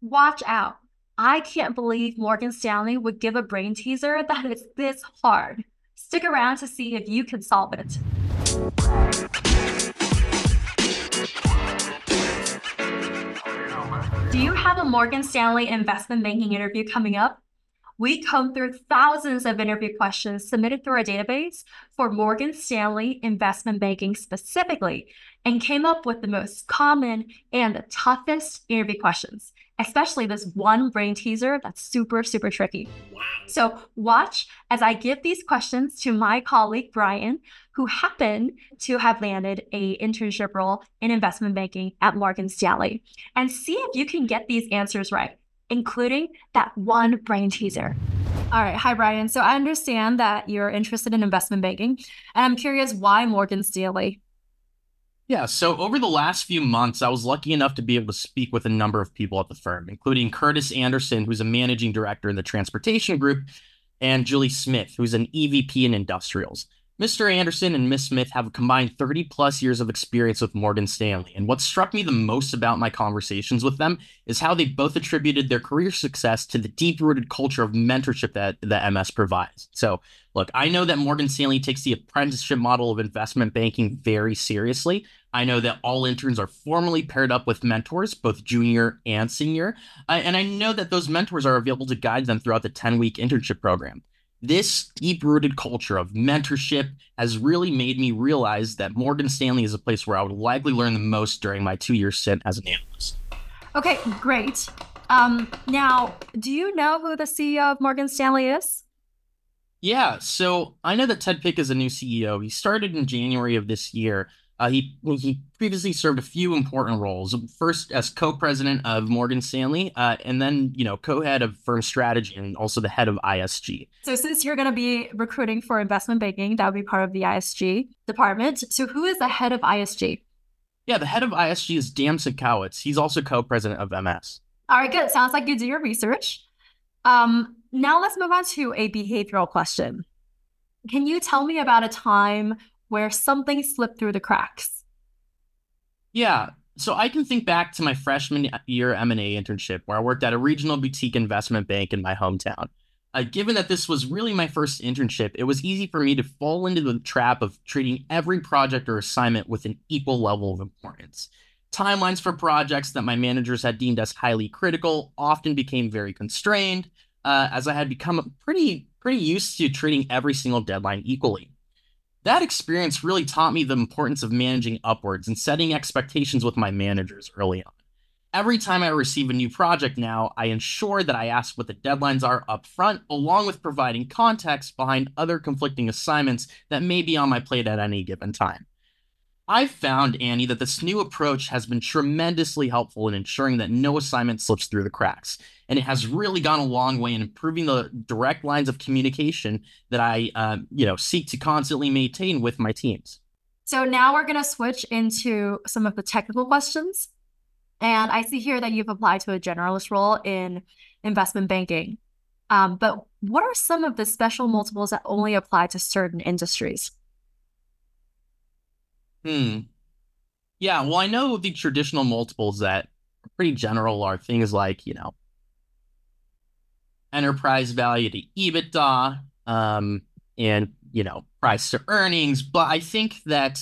Watch out. I can't believe Morgan Stanley would give a brain teaser that is this hard. Stick around to see if you can solve it. Do you have a Morgan Stanley investment banking interview coming up? We combed through thousands of interview questions submitted through our database for Morgan Stanley investment banking specifically and came up with the most common and the toughest interview questions, especially this one brain teaser that's super, super tricky. Wow. So watch as I give these questions to my colleague, Brian, who happened to have landed a internship role in investment banking at Morgan Stanley, and see if you can get these answers right including that one brain teaser. All right. Hi, Brian. So I understand that you're interested in investment banking, and I'm curious why Morgan Stanley? Yeah. So over the last few months, I was lucky enough to be able to speak with a number of people at the firm, including Curtis Anderson, who's a managing director in the transportation group, and Julie Smith, who's an EVP in industrials. Mr. Anderson and Miss Smith have a combined 30 plus years of experience with Morgan Stanley. And what struck me the most about my conversations with them is how they both attributed their career success to the deep rooted culture of mentorship that the MS provides. So, look, I know that Morgan Stanley takes the apprenticeship model of investment banking very seriously. I know that all interns are formally paired up with mentors, both junior and senior. and I know that those mentors are available to guide them throughout the 10 week internship program. This deep rooted culture of mentorship has really made me realize that Morgan Stanley is a place where I would likely learn the most during my two year stint as an analyst. Okay, great. Um, now, do you know who the CEO of Morgan Stanley is? Yeah, so I know that Ted Pick is a new CEO. He started in January of this year. Uh, he he previously served a few important roles. First, as co-president of Morgan Stanley, uh, and then you know co-head of firm strategy and also the head of ISG. So, since you're going to be recruiting for investment banking, that would be part of the ISG department. So, who is the head of ISG? Yeah, the head of ISG is Dan Simkowitz. He's also co-president of MS. All right, good. Sounds like you do your research. Um, now let's move on to a behavioral question. Can you tell me about a time where something slipped through the cracks? Yeah. So I can think back to my freshman year M&A internship where I worked at a regional boutique investment bank in my hometown. Uh, given that this was really my first internship, it was easy for me to fall into the trap of treating every project or assignment with an equal level of importance. Timelines for projects that my managers had deemed as highly critical often became very constrained, uh, as I had become pretty pretty used to treating every single deadline equally that experience really taught me the importance of managing upwards and setting expectations with my managers early on. Every time I receive a new project now, I ensure that I ask what the deadlines are up front, along with providing context behind other conflicting assignments that may be on my plate at any given time. I've found, Annie, that this new approach has been tremendously helpful in ensuring that no assignment slips through the cracks. And it has really gone a long way in improving the direct lines of communication that I, uh, you know, seek to constantly maintain with my teams. So now we're going to switch into some of the technical questions. And I see here that you've applied to a generalist role in investment banking. Um, but what are some of the special multiples that only apply to certain industries? Hmm. Yeah, well, I know the traditional multiples that are pretty general are things like, you know, enterprise value to EBITDA, um, and, you know, price to earnings. But I think that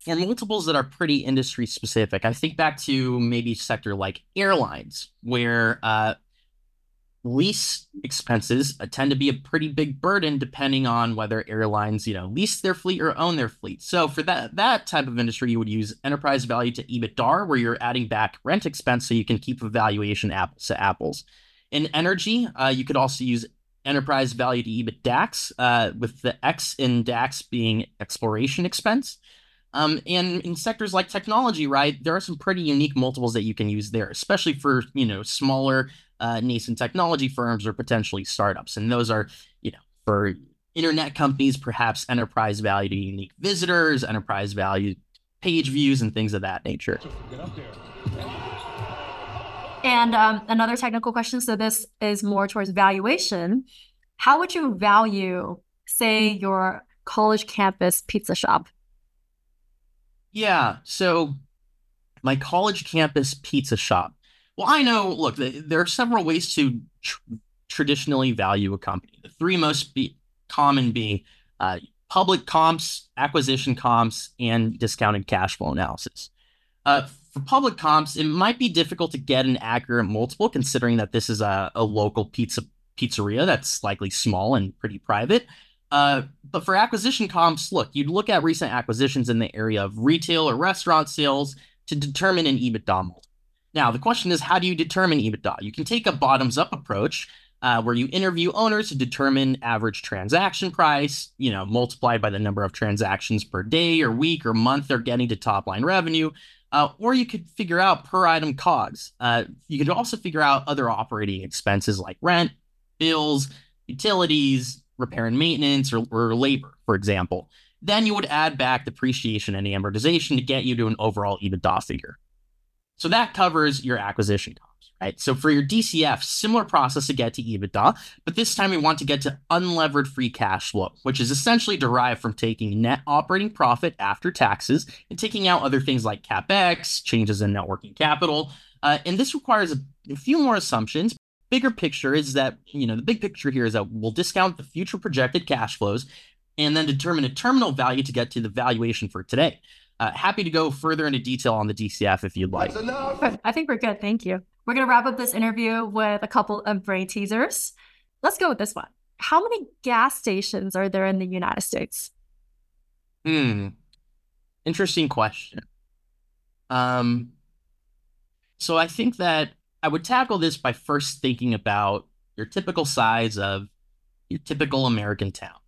for multiples that are pretty industry specific, I think back to maybe sector like airlines, where uh, lease expenses uh, tend to be a pretty big burden depending on whether airlines you know lease their fleet or own their fleet. So for that that type of industry you would use enterprise value to ebitdar where you're adding back rent expense so you can keep a valuation apples to apples. In energy uh, you could also use enterprise value to ebitdax uh, with the x in dax being exploration expense. Um, and in sectors like technology, right, there are some pretty unique multiples that you can use there, especially for you know smaller uh, nascent technology firms or potentially startups. And those are, you know, for internet companies, perhaps enterprise value to unique visitors, enterprise value page views, and things of that nature. And um, another technical question. So this is more towards valuation. How would you value, say, your college campus pizza shop? Yeah. So my college campus pizza shop Well, I know, look, there are several ways to tr- traditionally value a company. The three most be- common being uh, public comps, acquisition comps, and discounted cash flow analysis. Uh, for public comps, it might be difficult to get an accurate multiple considering that this is a, a local pizza pizzeria that's likely small and pretty private. Uh, but for acquisition comps, look, you'd look at recent acquisitions in the area of retail or restaurant sales to determine an EBITDA multiple. Now, the question is, how do you determine EBITDA? You can take a bottoms up approach uh, where you interview owners to determine average transaction price, you know, multiplied by the number of transactions per day or week or month they're getting to top line revenue. Uh, or you could figure out per item COGS. Uh, you could also figure out other operating expenses like rent, bills, utilities, repair and maintenance, or, or labor, for example. Then you would add back depreciation and amortization to get you to an overall EBITDA figure. So that covers your acquisition comps, right? So for your DCF, similar process to get to EBITDA, but this time we want to get to unlevered free cash flow, which is essentially derived from taking net operating profit after taxes and taking out other things like capex, changes in net working capital. Uh, and this requires a few more assumptions. Bigger picture is that, you know, the big picture here is that we'll discount the future projected cash flows and then determine a terminal value to get to the valuation for today. Uh, happy to go further into detail on the DCF if you'd like. I think we're good. Thank you. We're going to wrap up this interview with a couple of brain teasers. Let's go with this one. How many gas stations are there in the United States? Hmm. Interesting question. Um, so I think that I would tackle this by first thinking about your typical size of your typical American town.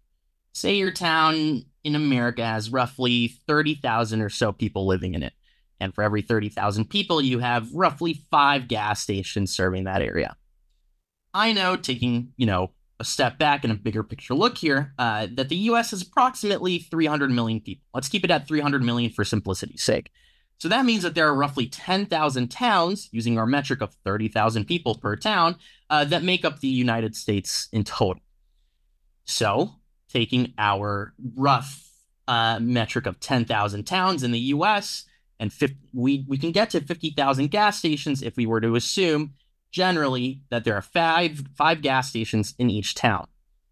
Say your town in America has roughly 30,000 or so people living in it. And for every 30,000 people, you have roughly five gas stations serving that area. I know, taking, you know, a step back and a bigger picture look here, uh, that the US has approximately 300 million people. Let's keep it at 300 million for simplicity's sake. So that means that there are roughly 10,000 towns, using our metric of 30,000 people per town, uh, that make up the United States in total. So taking our rough uh, metric of 10,000 towns in the US, and 50, we, we can get to 50,000 gas stations if we were to assume generally that there are five, five gas stations in each town.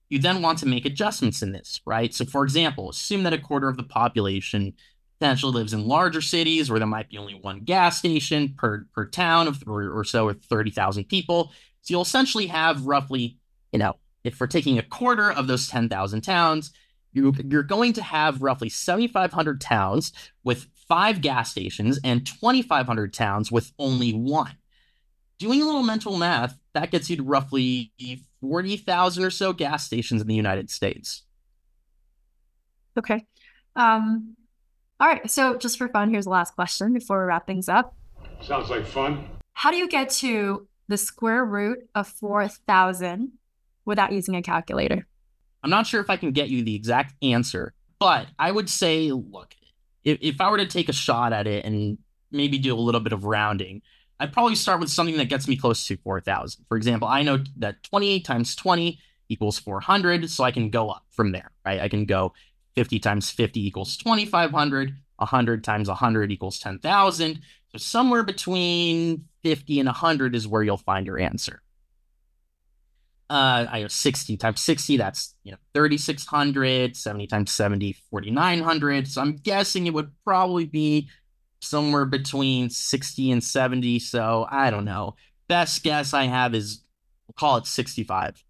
You then want to make adjustments in this, right? So, for example, assume that a quarter of the population potentially lives in larger cities where there might be only one gas station per, per town of, or, or so, with 30,000 people. So, you'll essentially have roughly, you know, if we're taking a quarter of those 10,000 towns, you, you're going to have roughly 7,500 towns with five gas stations and 2,500 towns with only one. Doing a little mental math, that gets you to roughly 40,000 or so gas stations in the United States. Okay. Um, all right. So, just for fun, here's the last question before we wrap things up. Sounds like fun. How do you get to the square root of 4,000 without using a calculator? I'm not sure if I can get you the exact answer, but I would say, look, if, if I were to take a shot at it and maybe do a little bit of rounding, I'd probably start with something that gets me close to 4,000. For example, I know that 28 times 20 equals 400, so I can go up from there, right? I can go 50 times 50 equals 2,500, 100 times 100 equals 10,000. So somewhere between 50 and 100 is where you'll find your answer uh, I have 60 times 60, that's, you know, 3,600, 70 times 70, 4,900. So I'm guessing it would probably be somewhere between 60 and 70. So I don't know. Best guess I have is, we'll call it 65.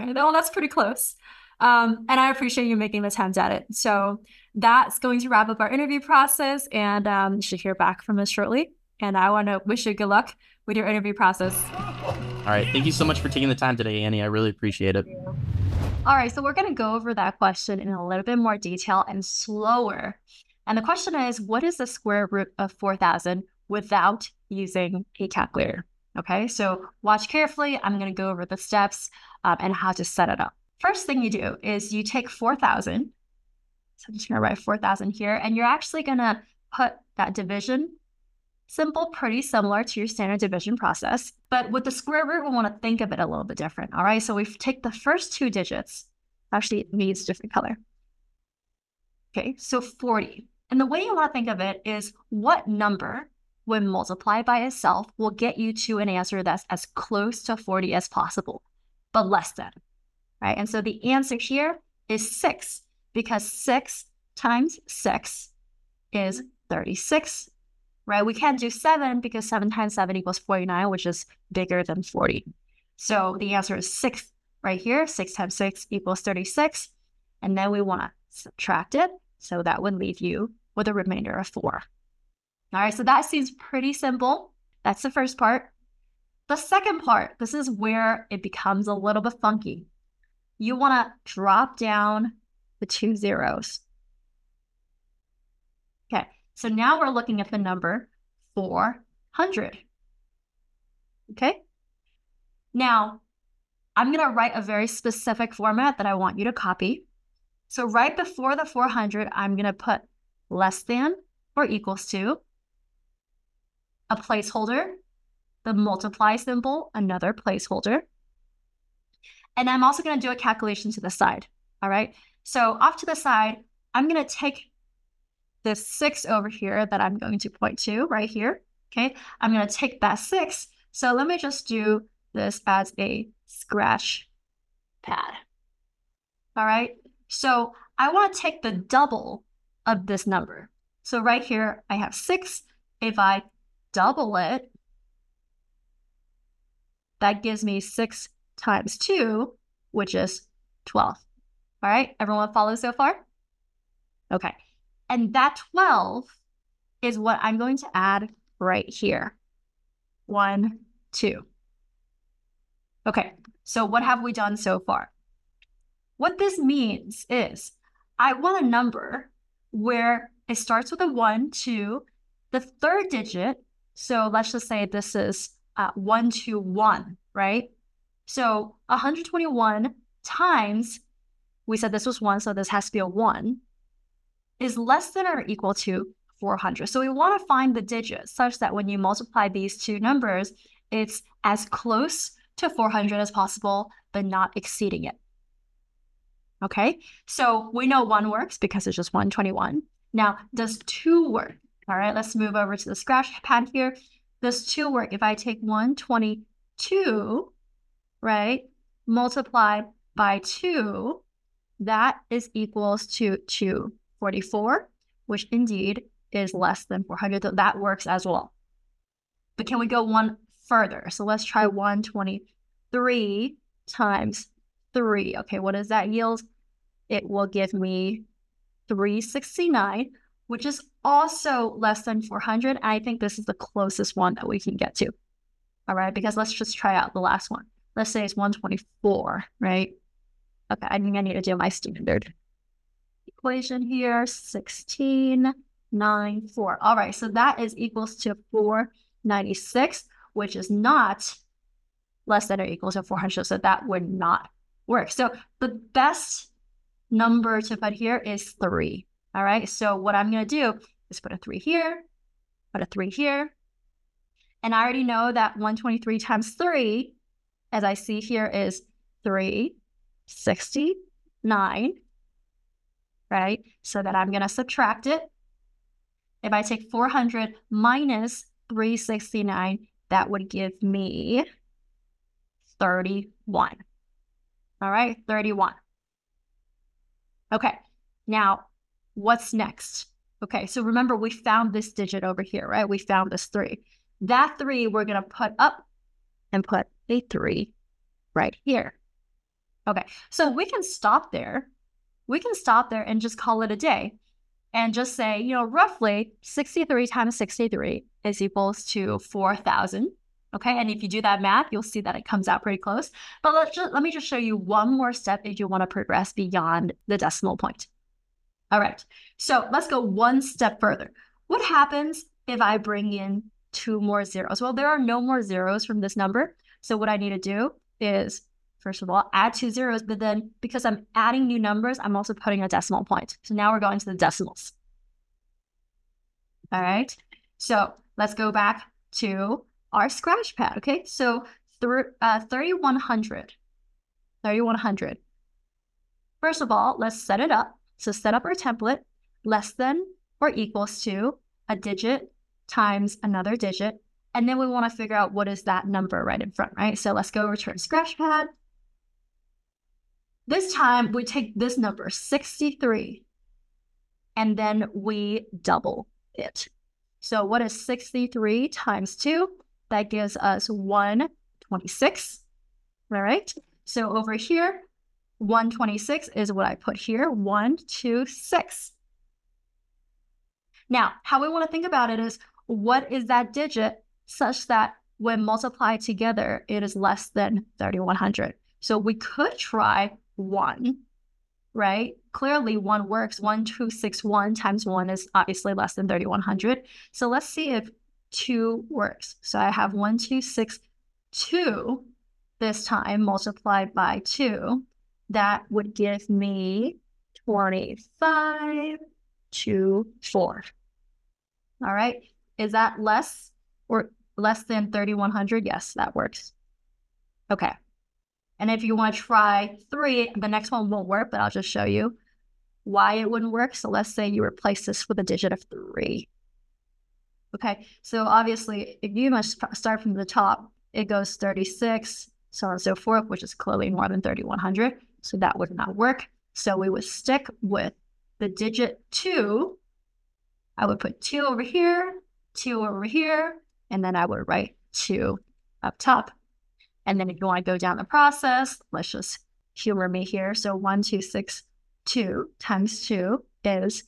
Okay, well, that's pretty close. Um, and I appreciate you making the attempt at it. So that's going to wrap up our interview process, and um, you should hear back from us shortly. And I want to wish you good luck with your interview process. All right. Thank you so much for taking the time today, Annie. I really appreciate it. All right. So we're going to go over that question in a little bit more detail and slower. And the question is what is the square root of 4,000 without using a calculator? Okay. So watch carefully. I'm going to go over the steps um, and how to set it up. First thing you do is you take 4,000. So I'm just going to write 4,000 here, and you're actually going to put that division Simple, pretty similar to your standard division process. But with the square root, we want to think of it a little bit different. All right, so we take the first two digits. Actually, it needs different color. Okay, so 40. And the way you want to think of it is what number when multiplied by itself will get you to an answer that's as close to 40 as possible, but less than, right? And so the answer here is 6 because 6 times 6 is 36, right? We can't do 7 because 7 times 7 equals 49, which is bigger than 40. So the answer is 6 right here. 6 times 6 equals 36. And then we want to subtract it. So that would leave you with a remainder of 4. All right, so that seems pretty simple. That's the first part. The second part, this is where it becomes a little bit funky. You want to drop down the two zeros. Okay, so now we're looking at the number 400. Okay, now I'm going to write a very specific format that I want you to copy. So right before the 400, I'm going to put less than or equals to a placeholder, the multiply symbol, another placeholder. And I'm also going to do a calculation to the side. All right. So off to the side, I'm going to take this six over here that I'm going to point to right here. Okay. I'm going to take that six. So let me just do this as a scratch pad. All right. So I want to take the double of this number. So right here, I have six. If I double it, that gives me 6 times 2, which is 12. All right, everyone follow so far? Okay, and that 12 is what I'm going to add right here. 1, 2. Okay, so what have we done so far? What this means is I want a number where it starts with a 1, 2, the third digit so let's just say this is uh, 1 to 1, right? So 121 times, we said this was 1, so this has to be a 1, is less than or equal to 400. So we want to find the digits such that when you multiply these two numbers, it's as close to 400 as possible, but not exceeding it. Okay, so we know 1 works because it's just 121. Now, does 2 work? All right, let's move over to the scratch pad here. Does 2 work. If I take 122, right, multiplied by 2, that is equals to 244, which indeed is less than 400. So that works as well. But can we go one further? So let's try 123 times 3. Okay, what does that yield? It will give me 369 which is also less than 400. I think this is the closest one that we can get to. All right, because let's just try out the last one. Let's say it's 124, right? Okay, I think I need to do my standard equation here, 16, 9, 4. All right, so that is equals to 496, which is not less than or equal to 400, so that would not work. So the best number to put here is 3. All right, so what I'm gonna do is put a three here, put a three here. And I already know that 123 times three, as I see here, is 369, right? So that I'm gonna subtract it. If I take 400 minus 369, that would give me 31. All right, 31. Okay, now what's next? Okay, so remember we found this digit over here, right? We found this three. That three we're going to put up and put a three right here. Okay, so we can stop there. We can stop there and just call it a day and just say, you know, roughly 63 times 63 is equals to 4,000. Okay, and if you do that math, you'll see that it comes out pretty close. But let's just, let me just show you one more step if you want to progress beyond the decimal point. All right, so let's go one step further. What happens if I bring in two more zeros? Well, there are no more zeros from this number. So what I need to do is, first of all, add two zeros, but then because I'm adding new numbers, I'm also putting a decimal point. So now we're going to the decimals. All right, so let's go back to our scratch pad, okay? So uh, 3100, 3100. First of all, let's set it up. So set up our template less than or equals to a digit times another digit. And then we want to figure out what is that number right in front, right? So let's go return scratchpad. This time we take this number, 63, and then we double it. So what is 63 times 2? That gives us 126. All right. So over here, 126 is what I put here. 126. Now, how we want to think about it is what is that digit such that when multiplied together, it is less than 3100. So we could try 1, right? Clearly, 1 works. 1261 times 1 is obviously less than 3100. So let's see if 2 works. So I have 1262 this time multiplied by 2. That would give me 25 to 4. All right. Is that less or less than 3100? Yes, that works. Okay. And if you want to try three, the next one won't work, but I'll just show you why it wouldn't work. So let's say you replace this with a digit of three. Okay, so obviously, if you must start from the top, it goes 36, so on and so forth, which is clearly more than 3100. So that would not work. So we would stick with the digit two. I would put two over here, two over here, and then I would write two up top. And then if you want to go down the process, let's just humor me here. So one, two, six, two times two is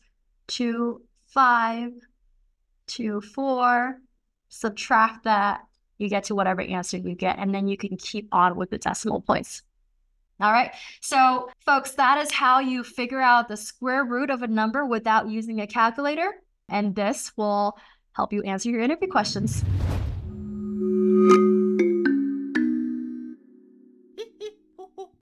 two, five, two, four. Subtract that, you get to whatever answer you get, and then you can keep on with the decimal points. All right. So, folks, that is how you figure out the square root of a number without using a calculator. And this will help you answer your interview questions.